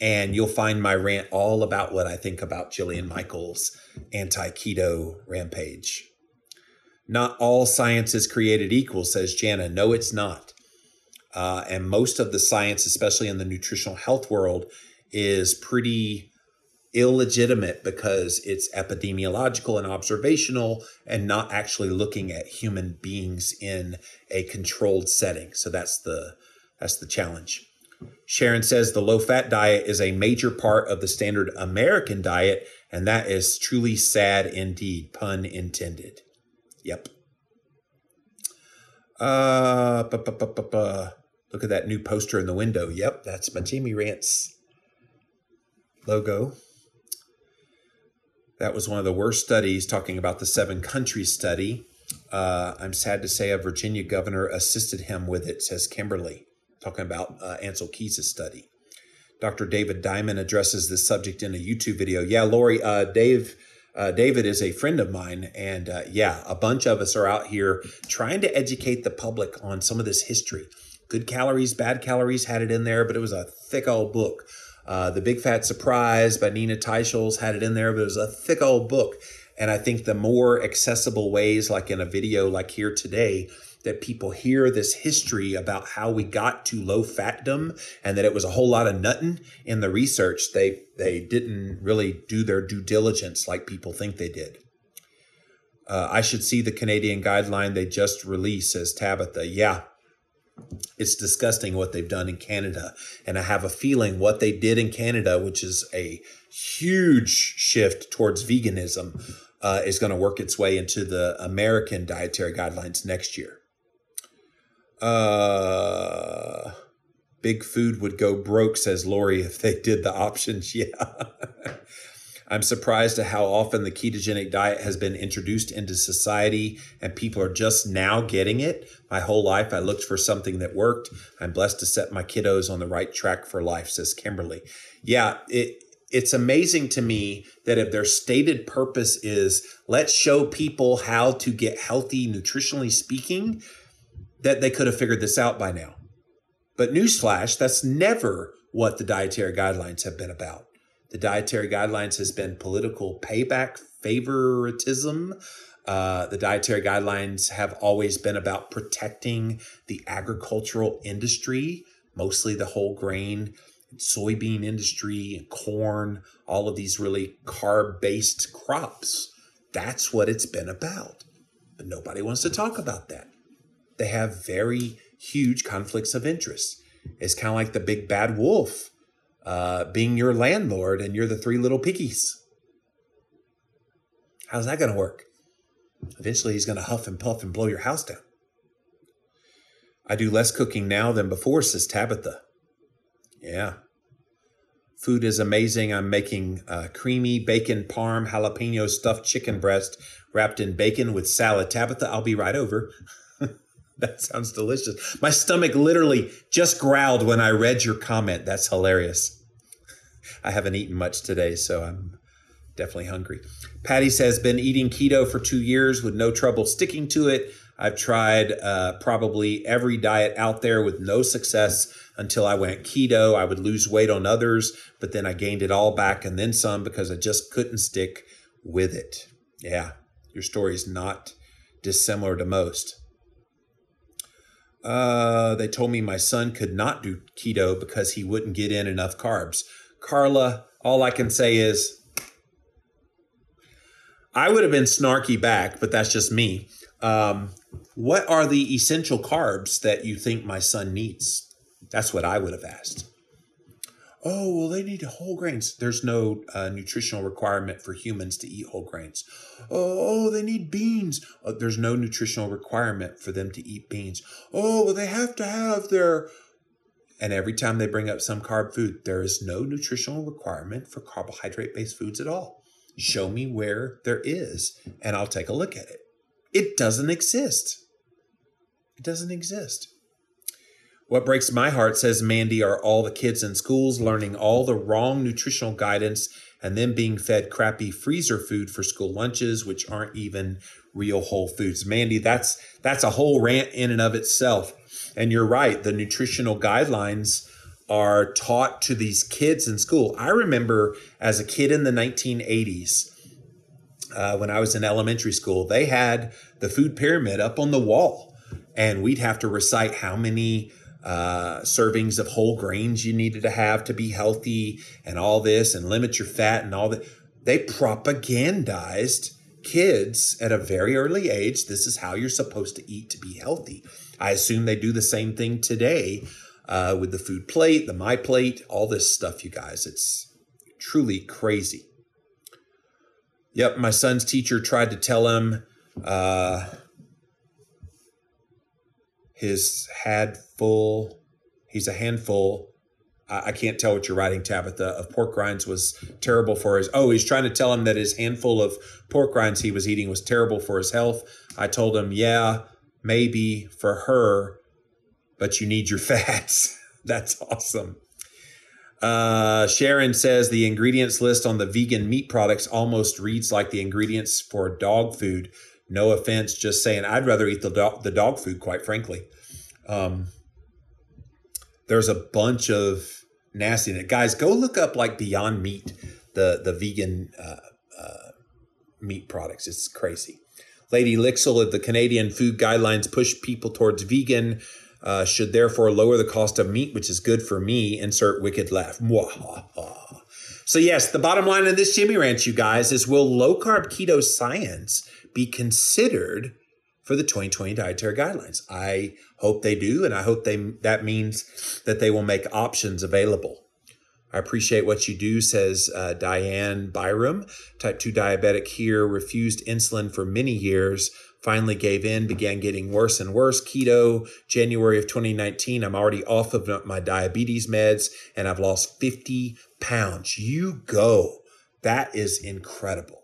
and you'll find my rant all about what I think about Jillian Michaels' anti keto rampage. Not all science is created equal, says Jana. No, it's not. Uh, and most of the science, especially in the nutritional health world, is pretty illegitimate because it's epidemiological and observational and not actually looking at human beings in a controlled setting. So that's the that's the challenge. Sharon says the low fat diet is a major part of the standard American diet, and that is truly sad indeed, pun intended. Yep. Uh, look at that new poster in the window. Yep, that's my Jimmy Rants logo. That was one of the worst studies talking about the seven countries study. Uh, I'm sad to say a Virginia governor assisted him with it, says Kimberly talking about uh, Ancel Keys' study. Dr. David Diamond addresses this subject in a YouTube video. Yeah, Lori, uh, Dave, uh, David is a friend of mine, and uh, yeah, a bunch of us are out here trying to educate the public on some of this history. Good calories, bad calories had it in there, but it was a thick old book. Uh, the Big Fat Surprise by Nina Teicholz had it in there, but it was a thick old book. And I think the more accessible ways, like in a video like here today, that people hear this history about how we got to low fatdom and that it was a whole lot of nutting in the research. They they didn't really do their due diligence like people think they did. Uh, I should see the Canadian guideline they just released, says Tabitha. Yeah, it's disgusting what they've done in Canada. And I have a feeling what they did in Canada, which is a huge shift towards veganism, uh, is going to work its way into the American dietary guidelines next year. Uh, big food would go broke, says Lori, if they did the options. Yeah. I'm surprised at how often the ketogenic diet has been introduced into society and people are just now getting it. My whole life, I looked for something that worked. I'm blessed to set my kiddos on the right track for life, says Kimberly. Yeah, it, it's amazing to me that if their stated purpose is let's show people how to get healthy, nutritionally speaking, that they could have figured this out by now. But newsflash, that's never what the dietary guidelines have been about. The dietary guidelines has been political payback, favoritism. Uh, the dietary guidelines have always been about protecting the agricultural industry, mostly the whole grain, soybean industry, corn, all of these really carb based crops. That's what it's been about. But nobody wants to talk about that they have very huge conflicts of interest. It's kind of like the big bad wolf uh, being your landlord and you're the three little piggies. How's that going to work? Eventually, he's going to huff and puff and blow your house down. I do less cooking now than before, says Tabitha. Yeah. Food is amazing. I'm making uh, creamy bacon parm jalapeno stuffed chicken breast wrapped in bacon with salad. Tabitha, I'll be right over. That sounds delicious. My stomach literally just growled when I read your comment. That's hilarious. I haven't eaten much today, so I'm definitely hungry. Patty says, been eating keto for two years with no trouble sticking to it. I've tried uh, probably every diet out there with no success until I went keto. I would lose weight on others, but then I gained it all back and then some because I just couldn't stick with it. Yeah, your story is not dissimilar to most. Uh, they told me my son could not do keto because he wouldn't get in enough carbs. Carla, all I can say is I would have been snarky back, but that's just me. Um, what are the essential carbs that you think my son needs? That's what I would have asked oh, well, they need whole grains. There's no uh, nutritional requirement for humans to eat whole grains. Oh, oh they need beans. Uh, there's no nutritional requirement for them to eat beans. Oh, well, they have to have their. And every time they bring up some carb food, there is no nutritional requirement for carbohydrate based foods at all. Show me where there is, and I'll take a look at it. It doesn't exist. It doesn't exist. What breaks my heart, says Mandy, are all the kids in schools learning all the wrong nutritional guidance and then being fed crappy freezer food for school lunches, which aren't even real whole foods. Mandy, that's that's a whole rant in and of itself. And you're right, the nutritional guidelines are taught to these kids in school. I remember as a kid in the 1980s, uh, when I was in elementary school, they had the food pyramid up on the wall, and we'd have to recite how many uh, servings of whole grains you needed to have to be healthy, and all this, and limit your fat, and all that. They propagandized kids at a very early age. This is how you're supposed to eat to be healthy. I assume they do the same thing today uh, with the food plate, the my plate, all this stuff, you guys. It's truly crazy. Yep, my son's teacher tried to tell him uh, his had full, he's a handful. I, I can't tell what you're writing, Tabitha, of pork rinds was terrible for his. Oh, he's trying to tell him that his handful of pork rinds he was eating was terrible for his health. I told him, yeah, maybe for her, but you need your fats. That's awesome. Uh, Sharon says the ingredients list on the vegan meat products almost reads like the ingredients for dog food. No offense, just saying. I'd rather eat the dog, the dog food, quite frankly. Um, there's a bunch of nasty in it. Guys, go look up like Beyond Meat, the the vegan uh, uh, meat products. It's crazy. Lady Lixel of the Canadian Food Guidelines push people towards vegan. Uh, should therefore lower the cost of meat, which is good for me. Insert wicked laugh. So yes, the bottom line of this Jimmy Rants, you guys, is will low carb keto science be considered for the 2020 dietary guidelines? I hope they do, and I hope they that means that they will make options available. I appreciate what you do, says uh, Diane Byram. Type 2 diabetic here, refused insulin for many years, finally gave in, began getting worse and worse. Keto, January of 2019. I'm already off of my diabetes meds and I've lost 50 pounds. You go. That is incredible.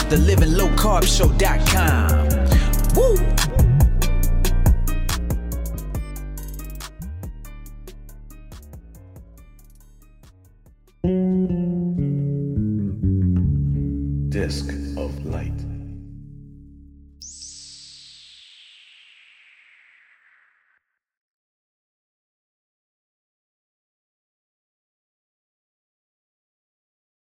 the Living Low Carb Show.com. Woo! Disc